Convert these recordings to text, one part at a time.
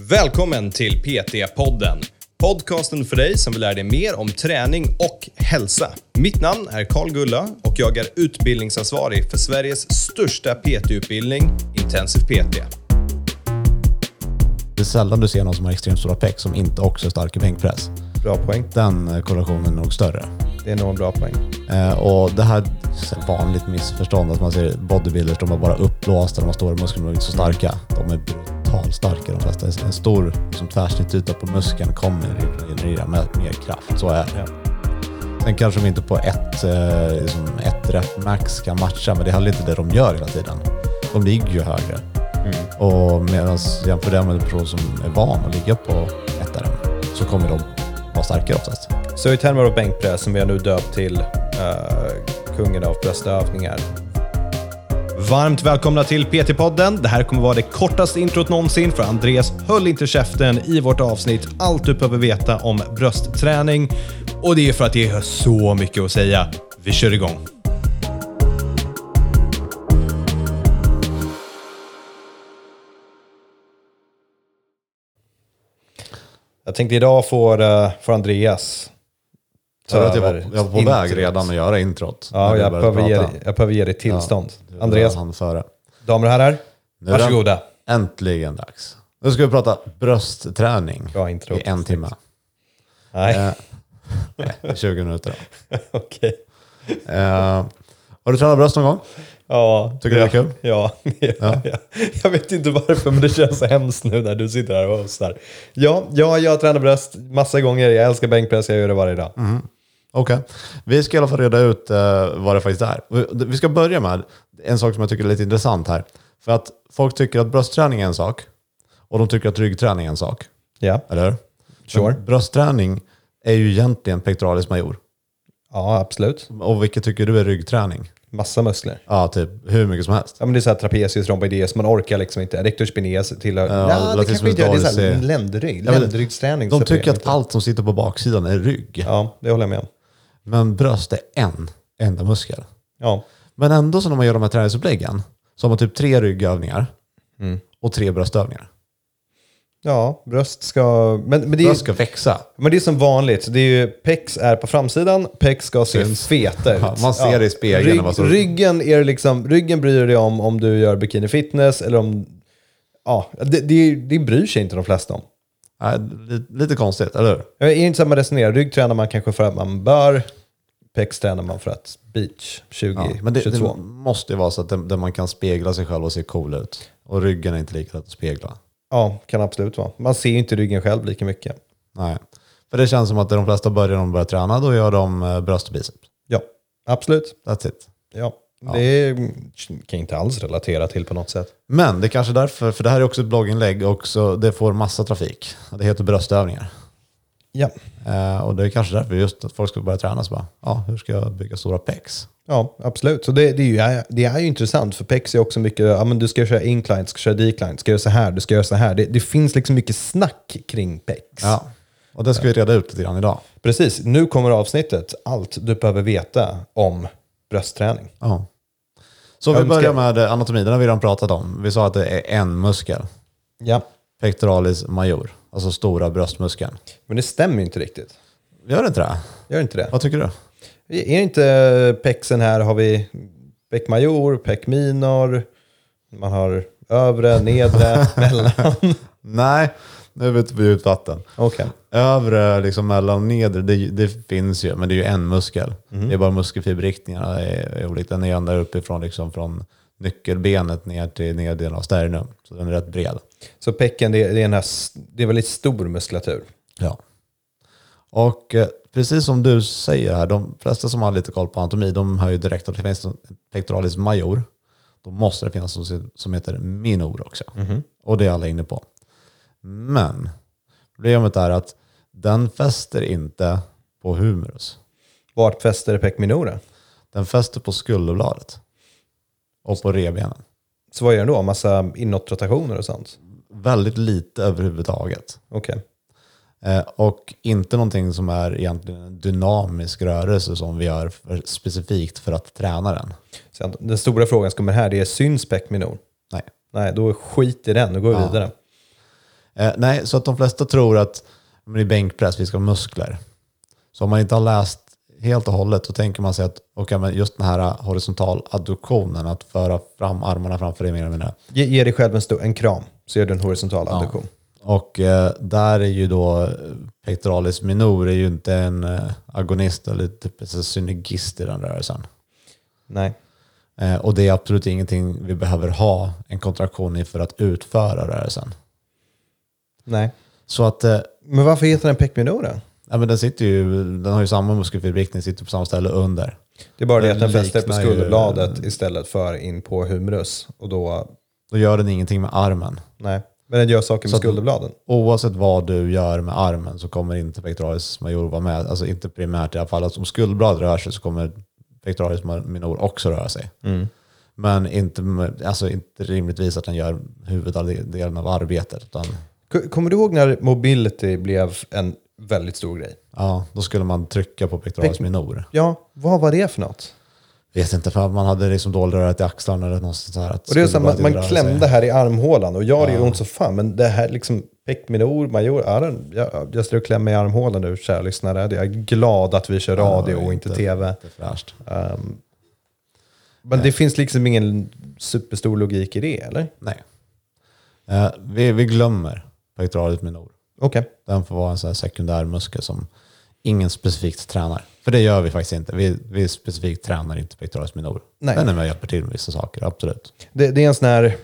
Välkommen till PT-podden. Podcasten för dig som vill lära dig mer om träning och hälsa. Mitt namn är Karl Gulla och jag är utbildningsansvarig för Sveriges största PT-utbildning, Intensiv PT. Det är sällan du ser någon som har extremt stora peck som inte också är stark i bänkpress. Bra poäng. Den eh, korrelationen är nog större. Det är nog en bra poäng. Eh, och det här är vanligt missförstånd att man ser bodybuilders, de är bara uppblåsta, de har stora muskler, de är inte så starka. De är brutalt starka de flesta. En stor liksom, tvärsnittsyta på muskeln kommer generera mer, mer kraft. Så är det. Ja. Sen kanske de inte på ett, eh, liksom ett rep max kan matcha, men det är heller inte det de gör hela tiden. De ligger ju högre. Och medan jämför det med en person som är van att ligga på ett RM så kommer de vara starkare oftast. Så i termer av bänkpress, som vi har nu döpt till uh, kungen av bröstövningar. Varmt välkomna till PT-podden. Det här kommer vara det kortaste introt någonsin för Andreas höll inte käften i vårt avsnitt Allt du behöver veta om bröstträning. Och det är för att det är så mycket att säga. Vi kör igång. Jag tänkte idag får, uh, får Andreas så att jag var, jag var på väg introt. redan att göra introt. Ja, jag behöver, ge, jag behöver ge dig tillstånd. Du- Andreas, Han före. damer och herrar, Nu varsågoda. Äntligen dags. Nu ska vi prata bröstträning Bra intro. i en timme. Nej, Eh, nej, 20 minuter då. okej. Eh, har du tränat bröst någon gång? Ja, Tycker du det är kul? Ja, ja, Ja. ja. Jag vet inte varför, men det känns så hemskt nu när du sitter här och hostar. Ja, ja, jag tränar bröst massa gånger. Jag älskar bänkpress, jag gör det varje dag. Okej. Vi ska i alla fall reda ut eh, vad det faktiskt är. Vi ska börja med en sak som jag tycker är lite intressant här. För att folk tycker att bröstträning är en sak och de tycker att ryggträning är en sak. Ja, Eller hur? Sure. Men Bröstträning är ju egentligen pectoralis major. ja absolut. Och vilket tycker du är ryggträning? Massa muskler. Ja, typ hur mycket som helst. Ja, men det är så här trapezius, romboideus, man orkar liksom inte. Erector spinaeus tillhör... Ja, Ja, det kanske inte gör. Det är så här ländrygg. Ländryggsträning. De tycker att allt som sitter på baksidan är rygg. Ja, det håller jag med om. Men bröst är en enda muskel. Ja, Men ändå så när man gör de här träningsuppläggen så har man typ tre ryggövningar Mm. och tre bröstövningar. ja bröst ska... Men, men, det är, Bröst ska växa. men det är som vanligt. Det är ju, pex är på framsidan, pex ska se Syns. feta ut. Ja, man ser det i spegeln Rygg, står- ryggen, är liksom, ryggen bryr du dig om om du gör bikini fitness eller om... Ja, det, det, det bryr sig inte de flesta om. Nej, lite, lite konstigt, eller hur? Är det inte man resonerar? Rygg tränar man kanske för att man bör, pex tränar man för att beach 2022. Ja, men det, det måste ju vara så att det, där man kan spegla sig själv och se cool ut. Och ryggen är inte lika lätt att spegla. Ja, kan absolut vara. Man ser ju inte ryggen själv lika mycket. Nej. För det känns som att de flesta börjar de börjar träna, då gör de eh, bröst och biceps. Ja, absolut. That's it. Ja, det kan jag inte alls relatera till på något sätt. Men det är kanske därför, för det här är också ett blogginlägg och så det får massa trafik. Det heter bröstövningar. Ja, Eh, och det är kanske därför just att folk ska börja träna så bara, ja, hur ska jag bygga stora pecs? ja absolut. Så det, det, är ju, det är ju intressant, för pex är också mycket, ja men du ska köra incline, du ska köra decline, du ska göra så här, du ska göra så här. Det, det finns liksom mycket snack kring pex. Ja. Och det ska vi reda ut lite grann idag. Precis, nu kommer avsnittet, allt du behöver veta om bröstträning. Ja. Så Jag vi börjar med anatomin, den har vi redan pratat om. Vi sa att det är en muskel. Ja, Pectoralis major, alltså stora bröstmuskeln. men det stämmer ju inte riktigt. Gör det inte det? Gör inte det? Vad tycker du? Är inte pexen här, har vi pec major, pec minor, man har övre, nedre, mellan. Nej, nu vet vi ut vatten. Okej. Övre, liksom mellan och nedre, det, det finns ju, men det är ju en muskel. Det är bara muskelfiberriktningarna är, är olika. Den är ända uppifrån, liksom från nyckelbenet ner till neddelen av sternum. Så den är rätt bred. Så pecken, det är, det är, en här, det är väldigt stor muskulatur. Ja. Och eh, precis som du säger här, de flesta som har lite koll på anatomi, de hör ju direkt att det finns en pectoralis major. Då måste det finnas något som heter minor också. Och det är alla inne på. Men problemet är att den fäster inte på humerus. Vart fäster pec minora? Den fäster på skulderbladet. Och på revbenen. Så vad gör den då? Massa inåtrotationer och sånt? Väldigt lite överhuvudtaget. Okej. Eh, och inte någonting som är egentligen en dynamisk rörelse som vi gör för, specifikt för att träna den. Så Den stora frågan som kommer här, det är syns pec minor? Nej. Nej, då skit i den, då går vi Ja. vidare. Eh, nej, så att de flesta tror att men i bänkpress, vi ska ha muskler. Så om man inte har läst helt och hållet, då tänker man sig att okay, men just den här horisontal adduktionen, att föra fram armarna framför dig mer eller mindre. Ge, ge dig själv en, sto- en kram, så gör du en horisontal adduktion. Och eh, där är ju då eh, pectoralis minor är ju inte en eh, agonist eller typ en synergist i den rörelsen. Nej. Eh, och det är absolut ingenting vi behöver ha en kontraktion i för att utföra rörelsen. Nej. Så att eh, Men varför heter den pekminor då? ja, men den, sitter ju, den har ju samma muskelfiberriktning, sitter på samma ställe under. Det är bara det att den fäster på liknar ju- skulderbladet istället för in på humerus. Och då, Då gör den ingenting med armen. nej. Men den gör saker med skulderbladen. Oavsett vad du gör med armen så kommer inte pectoralis major vara med. Alltså inte primärt i alla fall. Alltså om skulderblad rör sig så kommer pectoralis minor också röra sig. Men inte, alltså inte rimligtvis att den gör huvuddelen av arbetet. Utan, Kommer du ihåg när mobility blev en väldigt stor grej? ja, då skulle man trycka på pectoralis Pec- minor. Ja, vad var det för något? Vet inte, för man hade liksom dålig rörelse i axlarna eller något sånt. Att Och det är så här, man, man inte rörde sig. klämde här i armhålan och jag det gjorde ont så fan. Men det här liksom pekminor, major, ja, jag, jag står och klämmer i armhålan nu, kära lyssnare. Jag är glad att vi kör radio och inte tv. Inte. Um, men det finns liksom ingen superstor logik i det, eller? Nej. Eh, vi, vi glömmer pectoralis minor. Okej. Den får vara en sån här sekundär muskel som ingen specifikt tränar. För det gör vi faktiskt inte. Vi, vi specifikt tränar inte pectoralis minor. Nej. Den är med och hjälper till med vissa saker, absolut. Det, det är en sån här,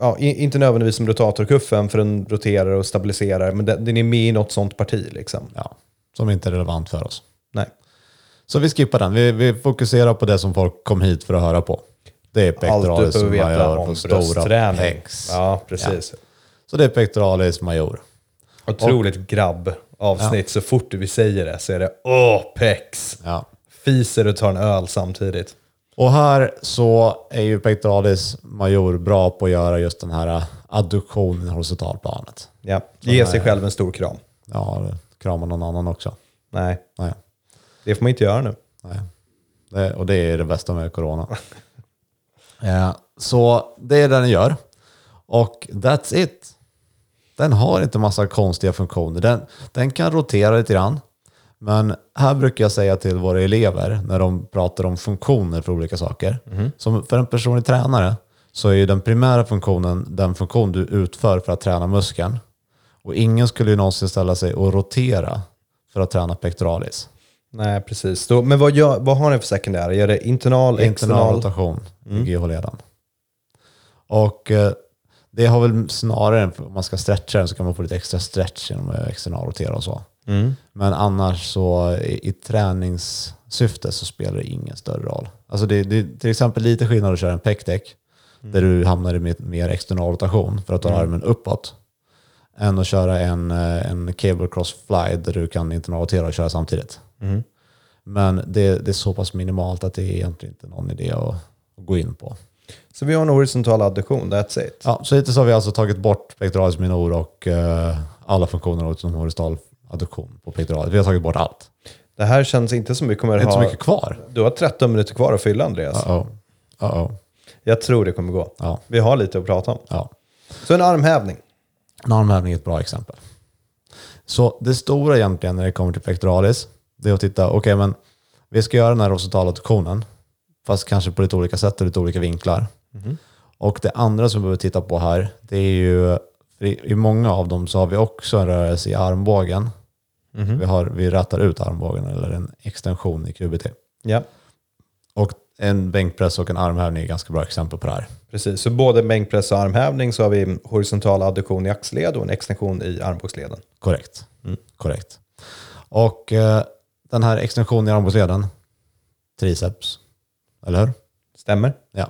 ja, inte nödvändigtvis som rotatorkuffen för den roterar och stabiliserar, men den, den är med i något sånt parti liksom. Ja, som inte är relevant för oss. Nej. Så vi skippar den. Vi, vi fokuserar på det som folk kom hit för att höra på. Det är pectoralis behöver veta major om på stora pecs. Ja, precis. Så det är pectoralis major. Otroligt grabb-avsnitt. Så fort vi säger det så är det åh, pex. Ja. Fiser och tar en öl samtidigt. Och här så är ju pectoralis major bra på att göra just den här adduktionen i horisontalplanet. Ja. Ge sig själv en stor kram. Ja, krama någon annan också. Nej, Nej. det får man inte göra nu. Nej. Det, och det är det bästa med corona. ja, så det är det den gör. Och that's it. Den har inte massa konstiga funktioner. Den, den kan rotera lite grann. Men här brukar jag säga till våra elever när de pratar om funktioner för olika saker. Som för en personlig tränare så är ju den primära funktionen den funktion du utför för att träna muskeln. Och ingen skulle ju någonsin ställa sig och rotera för att träna pectoralis. Nej, precis. Då, men vad, gör, vad har ni för sekundär? Är det internal, Internal external? rotation i GH-leden. Och eh, det har väl snarare, om man ska stretcha den så kan man få lite extra stretch genom att external rotera och så. Mm. Men annars så i, i träningssyfte så spelar det ingen större roll. Alltså det, det är till exempel lite skillnad att köra en pec-deck där du hamnar i mer- external rotation för att ta armen uppåt. Än att köra en, eh, en cable cross fly där du kan internal rotera och köra samtidigt. Men det, det är så pass minimalt att det är egentligen inte någon idé att, att gå in på. Så vi har en horisontal adduktion, that's it. Ja, så hittills har vi alltså tagit bort pectoralis minor och eh, alla funktioner utom horisontal adduktion på pectoralis. Vi har tagit bort allt. Det här känns inte som vi kommer Det är ha... inte så mycket kvar. Du har 13 minuter kvar att fylla, Andreas. Uh-oh. Uh-oh. Jag tror det kommer gå. Ja. Vi har lite att prata om. Ja. Så en armhävning. En armhävning är ett bra exempel. Så det stora egentligen när det kommer till pectoralis, det är att titta, okej men vi ska göra den här horisontala adduktionen, fast kanske på lite olika sätt och lite olika vinklar. Och det andra som vi behöver titta på här, det är ju, i, många av dem så har vi också en rörelse i armbågen. Vi, har, vi rätar ut armbågen eller en extension i QBT. Ja, Och en bänkpress och en armhävning är ganska bra exempel på det här. precis. Så både bänkpress och armhävning så har vi horisontal adduktion i axelled och en extension i armbågsleden. Korrekt. Korrekt. Och eh, den här extensionen i armbågsleden, triceps, eller hur? Stämmer? Ja.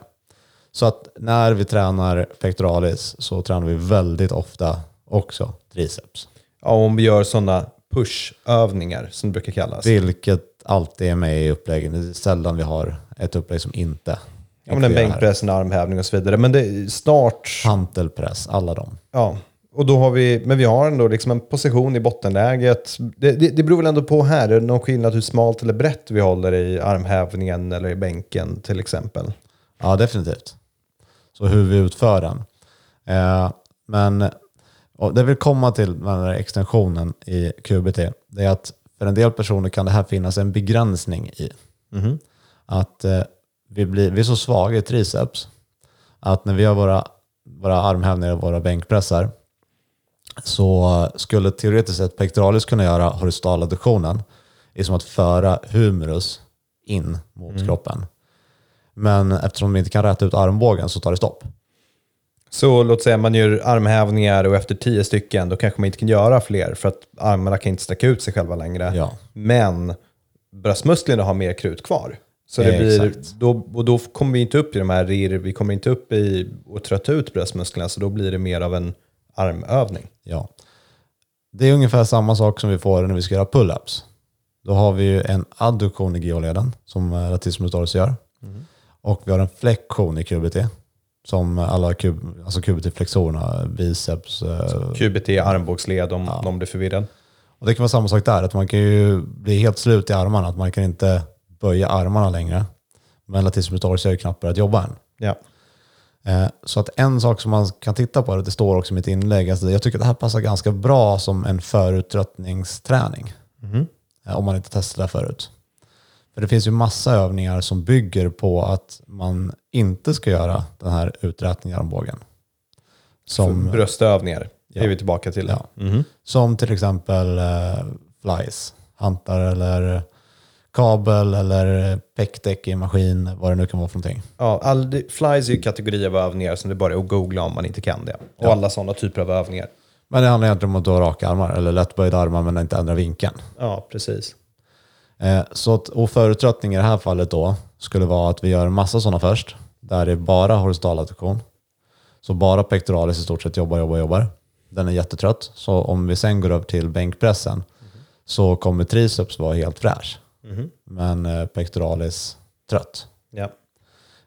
Så att när vi tränar pectoralis så tränar vi väldigt ofta också triceps. Ja, om vi gör sådana pushövningar som det brukar kallas. Vilket alltid är med i uppläggen. Det är sällan vi har ett upplägg som inte Ja, men en bänkpress, en armhävning och så vidare. Men det är snart... Hantelpress, alla dem. Ja, och då har vi, men vi har ändå liksom en position i bottenläget. Det, det, det beror väl ändå på här, är det någon skillnad hur smalt eller brett vi håller i armhävningen eller i bänken till exempel? Ja, definitivt. Så hur vi utför den. Eh, men det vill komma till med den här extensionen i QBT, det är att för en del personer kan det här finnas en begränsning i. Att eh, vi, blir, vi är så svaga i triceps att när vi har våra, våra armhävningar och våra bänkpressar så skulle teoretiskt sett pectoralis kunna göra horisontaladuktionen. Det är som att föra humerus in mot kroppen. Men eftersom vi inte kan räta ut armbågen så tar det stopp. Så låt säga man gör armhävningar och efter tio stycken då kanske man inte kan göra fler för att armarna kan inte sträcka ut sig själva längre. Ja. Men bröstmusklerna har mer krut kvar. Så det blir, Exakt. då, och då kommer vi inte upp i de här RIR, vi kommer inte upp i att trötta ut bröstmusklerna så då blir det mer av en armövning. Ja. Det är ungefär samma sak som vi får när vi ska göra pull-ups. Då har vi ju en adduktion i geoleden som eh, latissimus dorsi gör. Och vi har en flexion i QBT som alla kub, alltså QBT-flexorerna, biceps. eh, QBT, armbågsled om någon blir förvirrad. Och det kan vara samma sak där, att man kan ju bli helt slut i armarna, att man kan inte böja armarna längre. Men latissimus dorsi har ju knappt börjat jobba än. Ja. Eh, Så att en sak som man kan titta på, det står också i mitt inlägg, alltså jag tycker att det här passar ganska bra som en föruttröttningsträning. Eh, Om man inte testat det förut. För det finns ju massa övningar som bygger på att man inte ska göra den här uträtningen i armbågen. Som, Bröstövningar Ja. är vi tillbaka till. Ja. Mhm. som till exempel eh, flies, hantar eller kabel eller pekdäck i maskin, vad det nu kan vara för någonting. Ja, all, flies är ju kategori av övningar som det bara är att googla om man inte kan det. Och alla sådana typer av övningar. Men det handlar egentligen om att du har raka armar eller lättböjda armar men inte ändra vinkeln. Ja, precis. Eh, så att, och förutsättning i det här fallet då skulle vara att vi gör en massa sådana först, där det är bara horisontal adduktion. Så bara pectoralis i stort sett jobbar, jobbar, jobbar. Den är jättetrött. Så om vi sen går över till bänkpressen så kommer triceps vara helt fräsch. Men eh, pectoralis trött. Ja.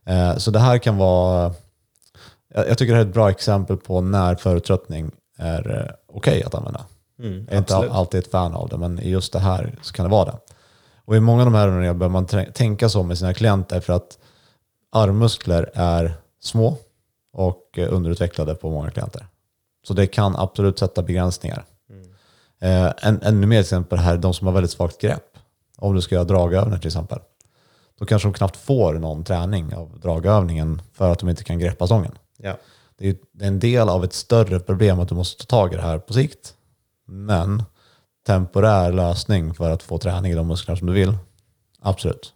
Eh, så det här kan vara, jag, jag tycker det här är ett bra exempel på när föruttröttning är eh, okej att använda. Mm, Jag är inte absolut. alltid ett fan av det, men i just det här så kan det vara det. Och i många av de här övningarna behöver man tänka så med sina klienter för att armmuskler är små och underutvecklade på många klienter. Så det kan absolut sätta begränsningar. Eh, en, ännu mer exempel här, de som har väldigt svagt grepp. Om du ska göra dragövningar till exempel. Då kanske de knappt får någon träning av dragövningen för att de inte kan greppa stången. Ja. Det är, en del av ett större problem att du måste ta tag i det här på sikt. Men temporär lösning för att få träning i de muskler som du vill. Absolut.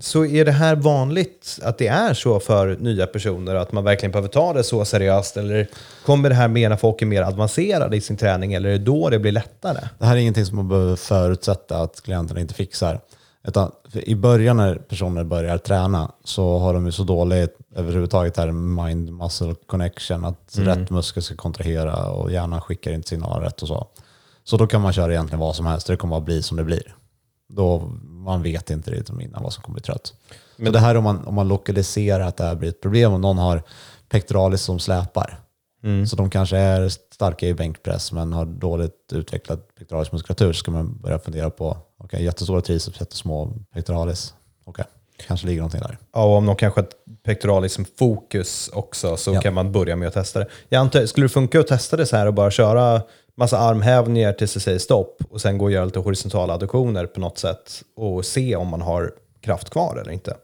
Så är det här vanligt att det är så för nya personer att man verkligen behöver ta det så seriöst? Eller kommer det här med när folk är mer avancerade i sin träning eller är det då det blir lättare? Det här är ingenting som man behöver förutsätta att klienterna inte fixar. Utan I början när personer börjar träna så har de ju så dåligt överhuvudtaget här mind-muscle connection, att rätt muskel ska kontrahera och hjärnan skickar inte signaler rätt och så. Så då kan man köra egentligen vad som helst, det kommer att bli som det blir. Då man vet inte riktigt innan vad som kommer bli trött. Men det här om man, om man lokaliserar att det här blir ett problem, om någon har pectoralis som släpar, så de kanske är starka i bänkpress men har dåligt utvecklad pectoralis muskulatur så ska man börja fundera på, okej jättestora triceps, jättesmå pectoralis. Okej, kanske ligger någonting där. Ja, och om de kanske har ett pectoralis fokus också så Ja. kan man börja med att testa det. Jag antar, skulle det funka att testa det så här och bara köra massa armhävningar tills det säger stopp och sen gå och göra lite horisontala adduktioner på något sätt och se om man har kraft kvar eller inte?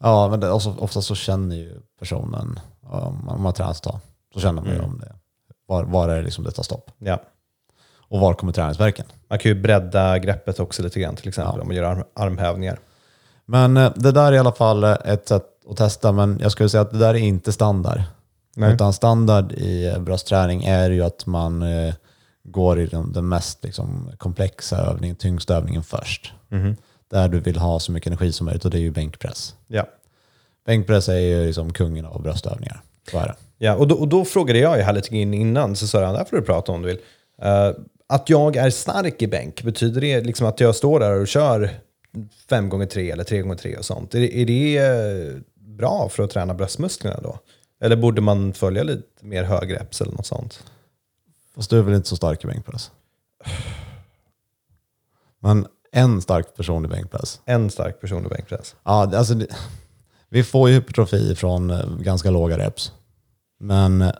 Ja, men det, också, ofta så känner ju personen, om man, om man tränar ett tag, så känner man ju om det. Var, var är det liksom det tar stopp? Ja. Och var kommer träningsverken? Man kan ju bredda greppet också lite grann till exempel om man gör arm, armhävningar. Men eh, det där är i alla fall eh, ett sätt att testa, men jag skulle säga att det där är inte standard. Nej. Utan standard i bröstträning är ju att man eh, går i den, den mest liksom, komplexa övningen, tyngsta övningen först. Där du vill ha så mycket energi som möjligt och det är ju bänkpress. Ja. Bänkpress är ju liksom kungen av bröstövningar. Ja, och då, och då frågade jag ju här lite in innan, så sa jag, där får du prata om du vill. Eh, att jag är stark i bänk, betyder det liksom att jag står där och kör 5 gånger 3 eller 3 gånger 3 och sånt? Är, det- är det eh, bra för att träna bröstmusklerna då? Eller borde man följa lite mer högreps eller något sånt? Fast du är väl inte så stark i bänkpress? Men en stark person i bänkpress. En stark person i bänkpress. Ja, alltså, det, vi får ju hypertrofi från eh, ganska låga reps. Men eh,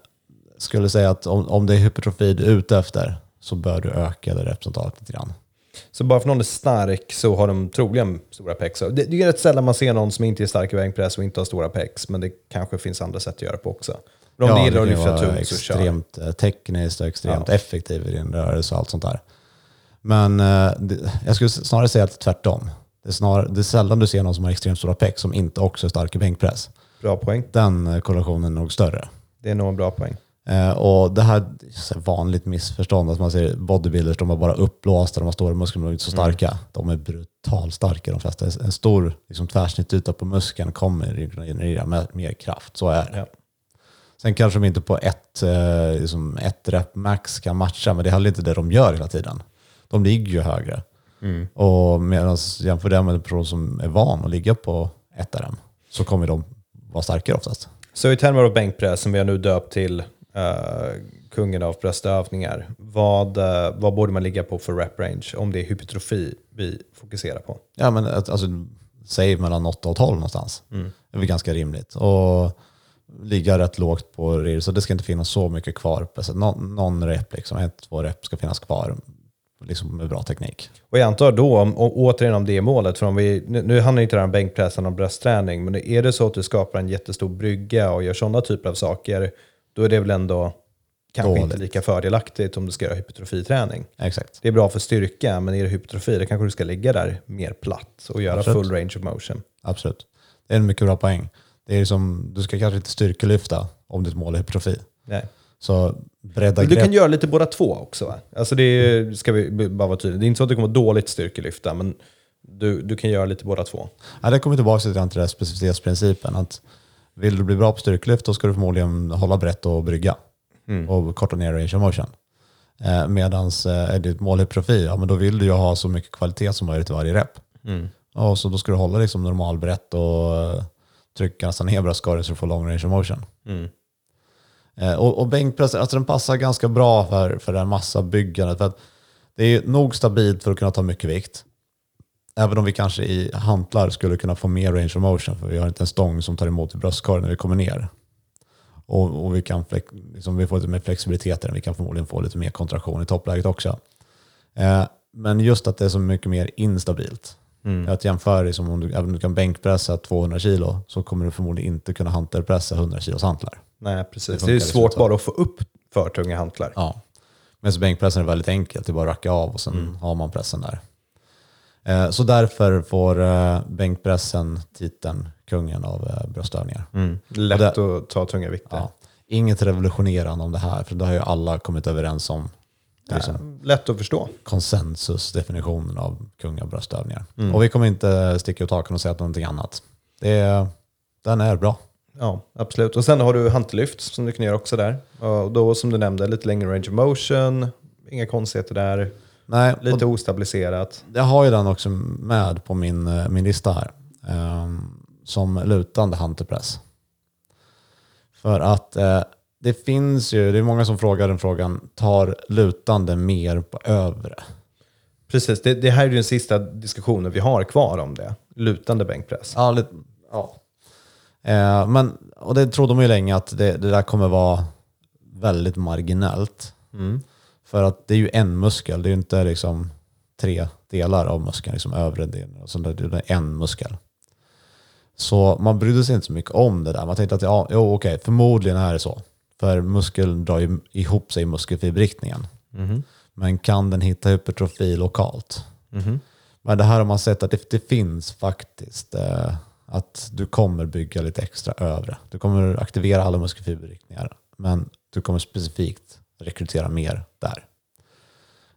skulle säga att om, om det är hypertrofi du är ute efter så bör du öka det representatet lite grann. Så bara för någon är stark så har de troligen stora pecs. Det, det är rätt sällan man ser någon som inte är stark i bänkpress och inte har stora pecs, men det kanske finns andra sätt att göra på också. Men om Ja, du gillar att lyfta tungt så kör. extremt eh, tekniskt och extremt Ja. effektiv i din rörelse och allt sånt där. Men eh, det, jag skulle snarare säga att det är tvärtom. Det är, snarare, det är sällan du ser någon som har extremt stora pecs som inte också är stark i bänkpress. Bra poäng. Den eh, korrelationen är nog större. Det är nog en bra poäng. Eh, och det här är vanligt missförstånd, att man ser bodybuilders, de är bara uppblåsta, de har stora muskler, men de är inte så Mm. starka. De är brutalt starka de flesta. En stor liksom, tvärsnittsyta på muskeln kommer att generera mer, mer kraft, så är det. Ja. Sen kanske de inte på ett, eh, liksom ett rep max kan matcha, men det är heller inte det de gör hela tiden. De ligger ju högre. Mm. Och medan jämför det med en person som är van att ligga på ett RM så kommer de vara starkare oftast. Så i termer av bänkpress, som vi har nu döpt till eh, kungen av bröstövningar, vad, eh, vad borde man ligga på för rep range om det är hypertrofi vi fokuserar på? Ja, men alltså, säg mellan 8 och 12 någonstans. Det är väl ganska rimligt. Och ligga rätt lågt på RIR, så det ska inte finnas så mycket kvar. Så någon, någon rep, liksom, ett, två rep ska finnas kvar liksom med bra teknik. Och jag antar då, om, och återigen om det är målet, för om vi, nu, nu handlar inte det här om bänkpressen och bröstträning, men är det så att du skapar en jättestor brygga och gör sådana typer av saker, då är det väl ändå kanske inte Dåligt. lika fördelaktigt om du ska göra hypertrofiträning. Exakt. Det är bra för styrka, men är det hypertrofi, då kanske du ska ligga där mer platt och göra Absolut. full range of motion. Absolut. Det är en mycket bra poäng. Det är som, du ska kanske inte styrkelyfta om ditt mål är hypertrofi. Nej. Så bredda Men du kan göra lite båda två också va? Alltså det är, ska vi bara vara tydliga. Det är inte så att det kommer vara dåligt styrkelyfta, men du, du kan göra lite båda två. Ja, det kommer tillbaka till den här specificitetsprincipen. Att vill du bli bra på styrkelyft då ska du förmodligen hålla brett och brygga. Och korta ner range of motion. Eh, Medan eh, är ditt mål profil, ja, men då vill du ju ha så mycket kvalitet som möjligt i varje rep. Och så då ska du hålla liksom normalbrett och eh, trycka nästan ner bröstkorgen så du får long range of motion. Eh, och, och bänkpress, alltså den passar ganska bra för, för här massabyggandet. För att det är nog stabilt för att kunna ta mycket vikt. Även om vi kanske i hantlar skulle kunna få mer range of motion för vi har inte en stång som tar emot i bröstkorgen när vi kommer ner. Och, och vi, kan liksom, vi får lite mer flexibilitet där, vi kan förmodligen få lite mer kontraktion i toppläget också. Eh, men just att det är så mycket mer instabilt. Att jämföra liksom, om du, även om du kan bänkpressa 200 kilo så kommer du förmodligen inte kunna hantelpressa 100 kilos hantlar. Nej, precis. Det Det, är liksom svårt bara att få upp för tunga hantlar. Ja. Men så bänkpressen är väldigt enkelt, det är bara att racka av och sen har man pressen där. Eh, så därför får eh, bänkpressen titeln kungen av eh, bröstövningar. Lätt att ta tunga vikter. Ja. Inget revolutionerande om det här, för det har ju alla kommit överens om. Liksom Lätt att förstå. konsensusdefinitionen av kung av bröstövningar. Och vi kommer inte sticka ut hakan och säga att någonting annat. Det är, den är bra. Ja, absolut. Och sen har du hantellyft som du kan göra också där. Och då som du nämnde, lite längre range of motion, inga konstigheter där, Nej, lite ostabiliserat. Jag har ju den också med på min, eh, min lista här. ehm, som lutande hantelpress. För att eh, det finns ju, det är många som frågar den frågan, tar lutande mer på övre? Precis, det, det här är ju den sista diskussionen vi har kvar om det. Lutande bänkpress. Ja, lite, ja. Eh, men, och det trodde man ju länge att det, det där kommer vara väldigt marginellt. För att det är ju en muskel, det är ju inte liksom tre delar av muskeln, liksom övre delen. och sånt där, Det är en muskel. Så man brydde sig inte så mycket om det där. Man tänkte att ja, jo, okej, förmodligen är det så. För muskeln drar ju ihop sig i muskelfiberriktningen. Men kan den hitta hypertrofi lokalt? Men det här har man sett att det, det finns faktiskt eh, att du kommer bygga lite extra övre. Du kommer aktivera alla muskelfiberriktningar, men du kommer specifikt rekrytera mer där.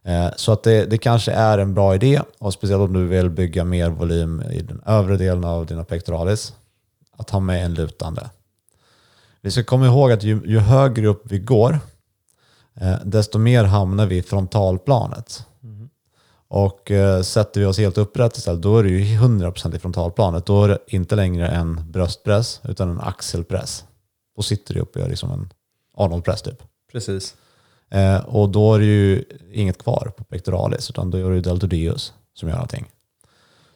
Eh, så att det, det kanske är en bra idé, och speciellt om du vill bygga mer volym i den övre delen av dina pectoralis, att ha med en lutande. Vi ska komma ihåg att ju, ju högre upp vi går, eh, desto mer hamnar vi i frontalplanet. Och eh, sätter vi oss helt upprätt istället, då är det ju 100% i frontalplanet. Då är det inte längre en bröstpress, utan en axelpress. Då sitter du upp och gör liksom en Arnold-press typ. Precis. Eh, och då är det ju inget kvar på pectoralis, utan då är det deltoideus som gör någonting.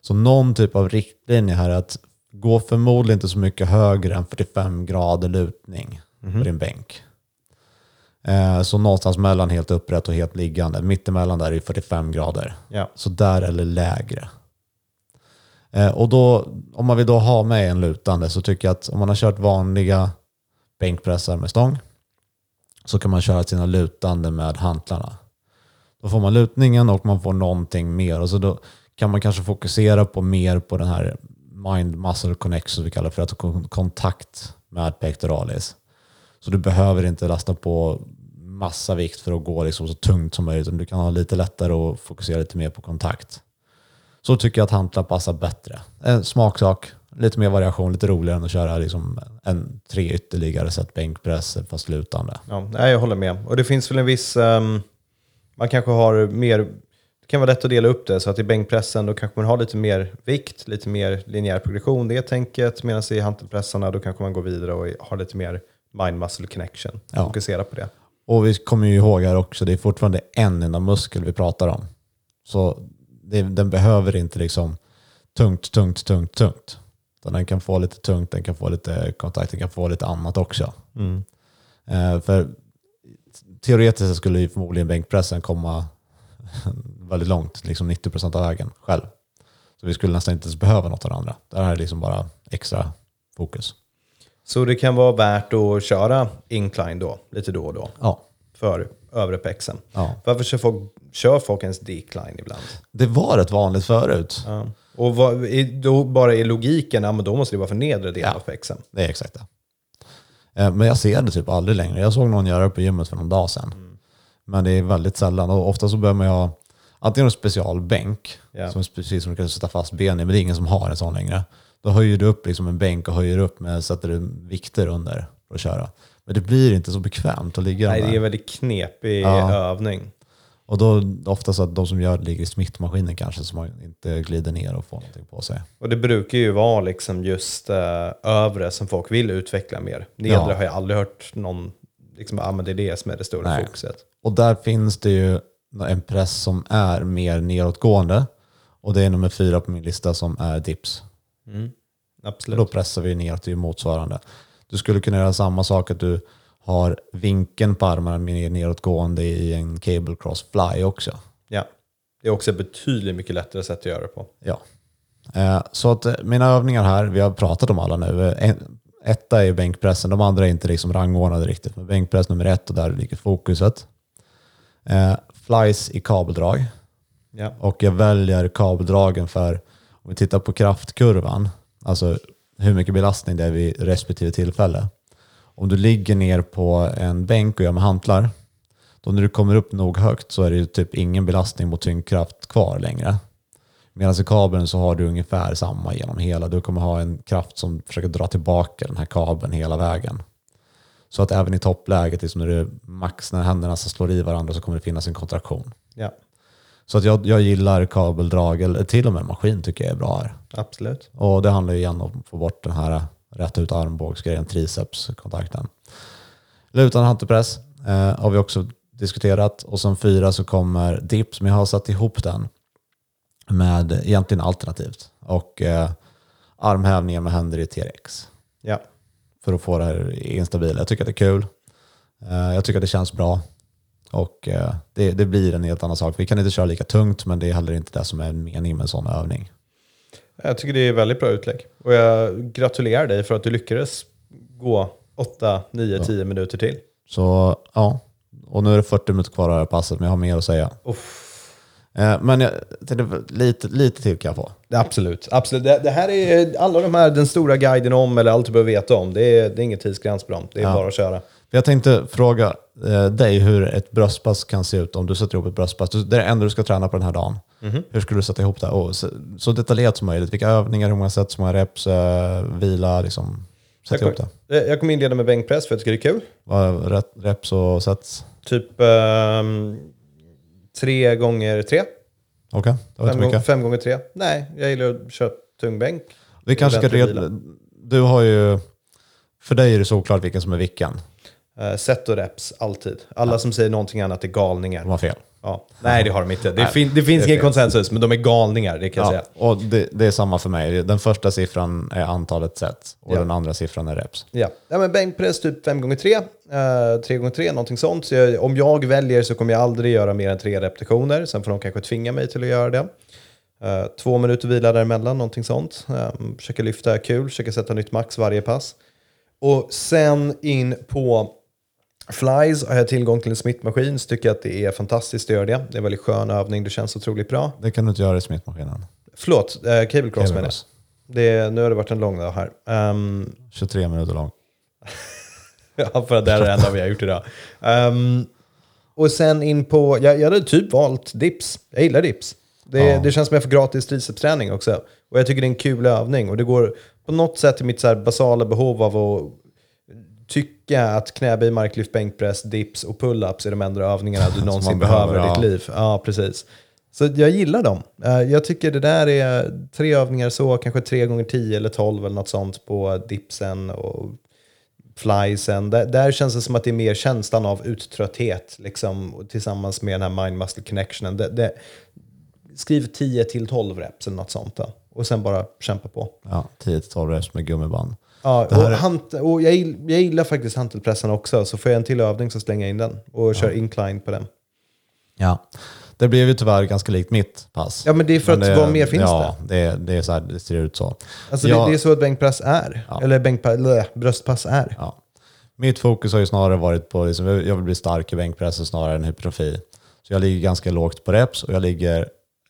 Så någon typ av riktlinje här är att gå förmodligen inte så mycket högre än 45 grader lutning på din bänk. Eh, så någonstans mellan helt upprätt och helt liggande. Mittemellan där är 45 grader. Ja. Så där eller lägre. Eh, och då, om man vill då ha med en lutande så tycker jag att om man har kört vanliga bänkpressar med stång så kan man köra sina lutande med hantlarna. Då får man lutningen och man får någonting mer. Och så då kan man kanske fokusera på mer på den här mind-muscle connection som vi kallar för att ha kontakt med pectoralis. Så du behöver inte lasta på massa vikt för att gå liksom så tungt som möjligt. Du kan ha lite lättare och fokusera lite mer på kontakt. Så tycker jag att hantlar passar bättre. En smaksak, lite mer variation, lite roligare än att köra liksom en tre ytterligare set bänkpress fast lutande. Ja, jag håller med. Och det finns väl en viss... um, man kanske har mer... Det kan vara lätt att dela upp det så att i bänkpressen då kanske man har lite mer vikt, lite mer linjär progression, det tänket. Medan i hantelpressarna då kanske man går vidare och har lite mer mind-muscle connection. Ja. Fokusera på det. Och vi kommer ju ihåg här också, det är fortfarande en enda muskel vi pratar om. Så det, den behöver inte liksom tungt, tungt, tungt, tungt. Utan den kan få lite tungt, den kan få lite kontakt, den kan få lite annat också. Eh, för teoretiskt skulle ju förmodligen bänkpressen komma väldigt långt, liksom 90% av vägen själv. Så vi skulle nästan inte ens behöva något av det andra. Det här är liksom bara extra fokus. Så det kan vara värt att köra incline då, lite då och då, Ja, för övre pexen. ja. Varför kör folk, kör folk ens decline ibland? Det var rätt vanligt förut. Ja. Och vad, då bara i logiken, ja, men då måste det vara för nedre delen Ja. av pexen. Det är exakt det. Eh, Men jag ser det typ aldrig längre. Jag såg någon göra det på gymmet för någon dag sedan. Mm. Men det är väldigt sällan. Och ofta så behöver ha antingen en specialbänk, Ja. som precis som du kan sätta fast ben i, men det är ingen som har en sån längre. Då höjer du upp liksom en bänk och höjer upp med, sätter du vikter under för att köra. Men det blir inte så bekvämt att ligga Nej, där. det är en väldigt knepig Ja. övning. Och då ofta så att de som gör det ligger i smittmaskinen kanske, så man inte glider ner och får någonting på sig. Och det brukar ju vara liksom just eh, övre som folk vill utveckla mer. Nedre Ja. har jag aldrig hört någon, liksom, ah, men det är det som är det stora Nej. fokuset. Och där finns det ju en press som är mer nedåtgående. Och det är nummer fyra på min lista som är dips. Mm. Då Absolut. pressar vi neråt till motsvarande. Du skulle kunna göra samma sak att du har vinkeln på armarna mer nedåtgående i en cable cross fly också. Ja. Det är också ett betydligt mycket lättare sätt att göra det på. Ja. Eh, Så att eh, mina övningar här, vi har pratat om alla nu. Eh, Etta är bänkpressen, de andra är inte liksom rangordnade riktigt. Men bänkpress nummer ett och där ligger fokuset. Flies i kabeldrag. Ja. Och jag väljer kabeldragen för, om vi tittar på kraftkurvan, alltså hur mycket belastning det är vid respektive tillfälle. Om du ligger ner på en bänk och gör med hantlar, då när du kommer upp nog högt så är det ju typ ingen belastning mot tyngdkraft kvar längre. Medan i kabeln så har du ungefär samma genom hela. Du kommer ha en kraft som försöker dra tillbaka den här kabeln hela vägen. Så att även i toppläget, liksom när du max när händerna slår i varandra så kommer det finnas en kontraktion. ja, Så att jag, jag gillar kabeldrag, eller till och med maskin tycker jag är bra här. absolut. Och det handlar ju igen om att få bort den här rätt ut armbågsgrejen, tricepskontakten. Lutande hantelpress eh, har vi också diskuterat. Och som fyra så kommer dips, men jag har satt ihop den med egentligen alternativt. Och eh, armhävningar med händer i TRX. Ja. För att få det här instabila. Jag tycker att det är kul. Eh, jag tycker att det känns bra. Och eh, det, det blir en helt annan sak. Vi kan inte köra lika tungt, men det är heller inte det som är meningen med en sån övning. Jag tycker det är väldigt bra utlägg. Och jag gratulerar dig för att du lyckades gå 8, 9, 10 minuter till. Så ja, och nu är det 40 minuter kvar av det här passet, men jag har mer att säga. Uff. Eh, men jag, tänkte, lite, lite till kan jag få. Absolut. Absolut. Det, det här är alla de här, den stora guiden om eller allt du behöver veta om. Det är, det är ingen tidsgräns på dem. Det är Ja. bara att köra. Jag tänkte fråga eh, dig hur ett bröstpass kan se ut om du sätter ihop ett bröstpass. Det är det enda du ska träna på den här dagen. Hur skulle du sätta ihop det? Och så, så detaljerat som möjligt. Vilka övningar, hur många set, så många reps, eh, vila, liksom. Sätt ihop det. Jag kommer inleda med bänkpress för jag tycker det är kul. Vad reps och sets? Typ ehm, tre gånger tre. Okej, det var Fem, inte gång, mycket. fem gånger tre. Nej, jag gillar att köra tung bänk. Vi kanske ska ordentlig red, Du har ju... För dig är det så oklart vilken som är vilken. Uh, set och reps, alltid. Alla som säger någonting annat är galningar. De har fel. Ja. Nej, det har de inte. Det, fin- det finns det ingen konsensus, men de är galningar, det kan jag Ja, säga. och det, det är samma för mig. Den första siffran är antalet set och Ja. den andra siffran är reps. Ja. ja men bänkpress typ 5x3, uh, 3x3, någonting sånt. Så jag, om jag väljer så kommer jag aldrig göra mer än tre repetitioner. Sen får de kanske tvinga mig till att göra det. Eh, två minuter vila däremellan, någonting sånt. Um, försöka lyfta kul, försöka sätta nytt max varje pass. Och sen in på Flies har jag tillgång till en smittmaskin, så tycker jag att det är fantastiskt att göra det. Det är en väldigt skön övning, det känns otroligt bra. Det kan du inte göra i smittmaskinen. Förlåt, uh, cable cross menar jag. Nu har det varit en lång dag här. Ehm, 23 minuter lång. Ja, för att det är det enda vi har gjort idag. Ehm, och sen in på, jag, jag hade typ valt dips. Jag gillar dips. Det, Ja. det känns som jag får gratis tricepsträning också. Och jag tycker det är en kul övning. Och det går på något sätt till mitt så basala behov av att tycka att knäböj, marklyft, bänkpress, dips och pull-ups är de enda övningarna du någonsin behöver behöver, i ditt ja. liv. Ja, precis. Så jag gillar dem. Eh, Jag tycker det där är tre övningar så, kanske tre gånger tio eller tolv eller något sånt på dipsen och flysen. Där, där känns det som att det är mer känslan av uttrötthet liksom, tillsammans med den här mind-muscle connectionen. Det, det, skriv 10 till 12 reps eller något sånt. Då. Och sen bara kämpa på. Ja, 10-12 reps med gummiband. Ja, Det och är- hant, och jag, jag gillar faktiskt hantelpressen också, så får jag en till övning så slänger jag in den och kör incline på den. Ja. Det blev ju tyvärr ganska likt mitt pass. Ja, men det är för Men att vad mer finns ja, det? det är så här, det ser ut så. Alltså Ja. det, det är så ett bänkpress är. Ja. Eller bänkpa, blä, bröstpass är. Ja. Mitt fokus har ju snarare varit på, liksom, jag vill bli stark i bänkpressen snarare än hypertrofi. Så jag ligger ganska lågt på reps och jag ligger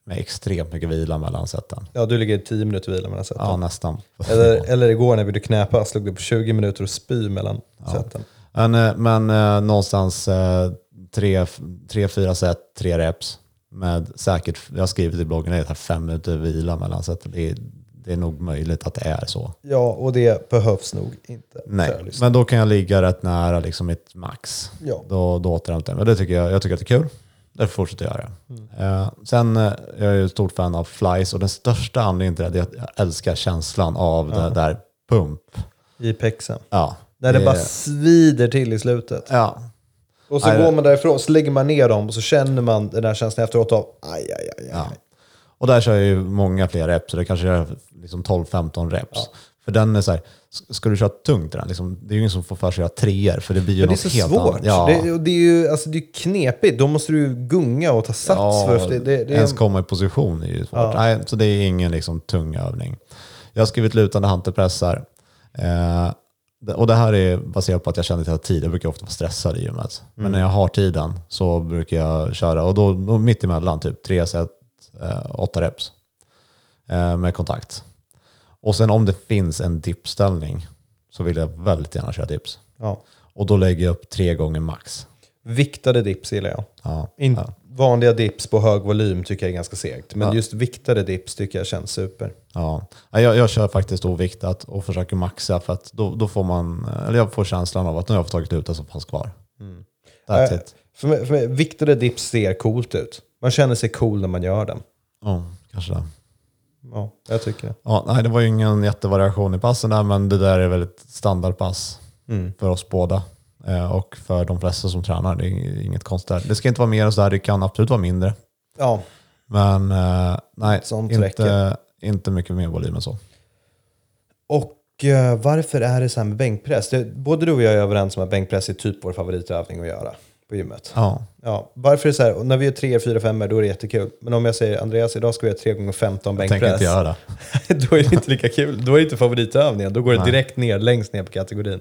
med extremt mycket vila mellan seten. Ja, du ligger 10 minuter vila mellan sätten. Ja, nästan. Eller, eller igår när vi gjorde knäpass låg du på 20 minuter och spy mellan sätten. Men, eh, men eh, någonstans eh, tre, tre, fyra set, tre reps. Med säkert, jag har skrivit i bloggen, det är fem minuter vila mellan seten. Det är, det är nog möjligt att det är så. Ja, och det behövs nog inte. Nej, men då kan jag ligga rätt nära liksom mitt max. Ja. Då, då återhämtar jag mig. Det tycker jag, jag tycker att det är kul. Därför fortsätter jag göra det. Eh, sen eh, jag är jag ett stort fan av flies och den största anledningen till det är att jag älskar känslan av det där pump. I pexen. Ja, När det bara svider till i slutet. Ja, Och så det- går man därifrån, så lägger man ner dem och så känner man den där känslan efteråt av aj, aj, aj, aj. Ja. Och där kör jag ju många fler reps, så det kanske är liksom 12-15 reps. För den är så här, ska du köra tungt den, liksom, det är ju ingen som får för sig att göra treor, för det blir ju Men det är något så helt svårt. Ja, Det, och det är ju alltså, det är knepigt. Då måste du gunga och ta sats ja, först. Det, det, det ens komma i position är ju svårt. Nej, så det är ingen liksom, tung övning. Jag har skrivit lutande hantelpressar. Eh, och det här är baserat på att jag känner till att tid, jag brukar ofta vara stressad i gymmet. Men Mm. när jag har tiden så brukar jag köra, och då, då mitt emellan, typ tre set, eh, åtta reps eh, med kontakt. Och sen om det finns en dipställning så vill jag väldigt gärna köra dips. ja. Och då lägger jag upp tre gånger max. Viktade dips gillar jag. Ja. In, Ja. Vanliga dips på hög volym tycker jag är ganska segt. Men Ja. just viktade dips tycker jag känns super. Ja. Ja, Jag, jag kör faktiskt oviktat och försöker maxa för att då, då får man, eller jag får känslan av att nu har jag tagit ut det som fanns kvar. That's Äh, it. För mig, för mig, viktade dips ser coolt ut. Man känner sig cool när man gör den. Ja, kanske det. Ja, jag tycker det. Ja, nej, det var ju ingen jättevariation i passen där, men det där är väl ett standardpass Mm. för oss båda. Eh, och för de flesta som tränar. Det är inget konstigt där. Det ska inte vara mer än så här, det kan absolut vara mindre. Ja, Men eh, nej, Sånt inte, räcker. inte mycket mer volym än så. och eh, varför är det så här med bänkpress? Både du och jag är överens om att bänkpress är typ vår favoritövning att göra på gymmet. Ja, Ja, varför är det så här? När vi är 3, 4, 5 då är det jättekul. Men om jag säger Andreas, idag ska vi göra 3 gånger 15 jag tänker bänkpress. inte göra det. då är det inte lika kul. Då är det inte favoritövningen. Då går det Nej. direkt ner, längst ner på kategorin.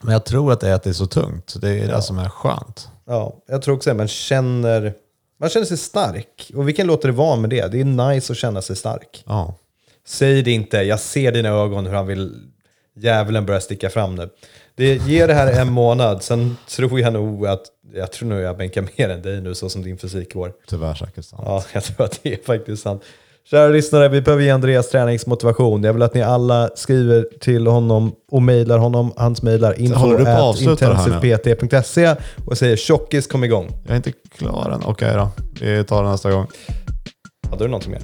Men jag tror att det är att det är så tungt. Det är det som är skönt. Ja, jag tror också det. Man känner, man känner sig stark. Och vi kan låta det vara med det. Det är nice att känna sig stark. Ja. Säg det inte. Jag ser dina ögon hur han vill... Djävulen börjar sticka fram nu. Det ger det här en månad. Sen tror jag nog att... Jag tror nog jag bänkar mer än dig nu så som din fysik går. Tyvärr säkert sant. Ja, jag tror att det är faktiskt sant. Kära lyssnare, vi behöver ge Andreas träningsmotivation. Jag vill att ni alla skriver till honom och mejlar honom. Hans mejlar håller du på att avsluta det här nu? intensivpt.se och säger tjockis kom igång. Jag är inte klar än. Okej då, vi tar det nästa gång. Hade du någonting mer?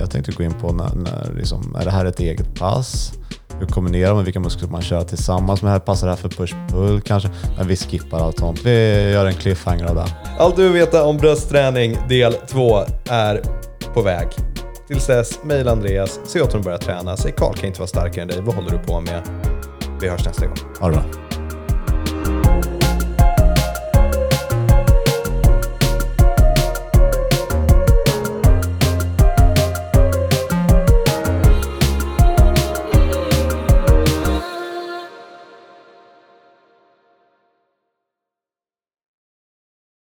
Jag tänkte gå in på när, när liksom, är det här ett eget pass? Hur kombinerar man, vilka muskler man kör tillsammans med här, passar det här för push-pull kanske? Men vi skippar allt sånt. Vi gör en cliffhanger av det. Allt du vill veta om bröstträning del 2 är på väg. Tills dess, mejla Andreas, se åt honom börja träna. Säg Karl kan inte vara starkare än dig, vad håller du på med? Vi hörs nästa gång. Ha det bra.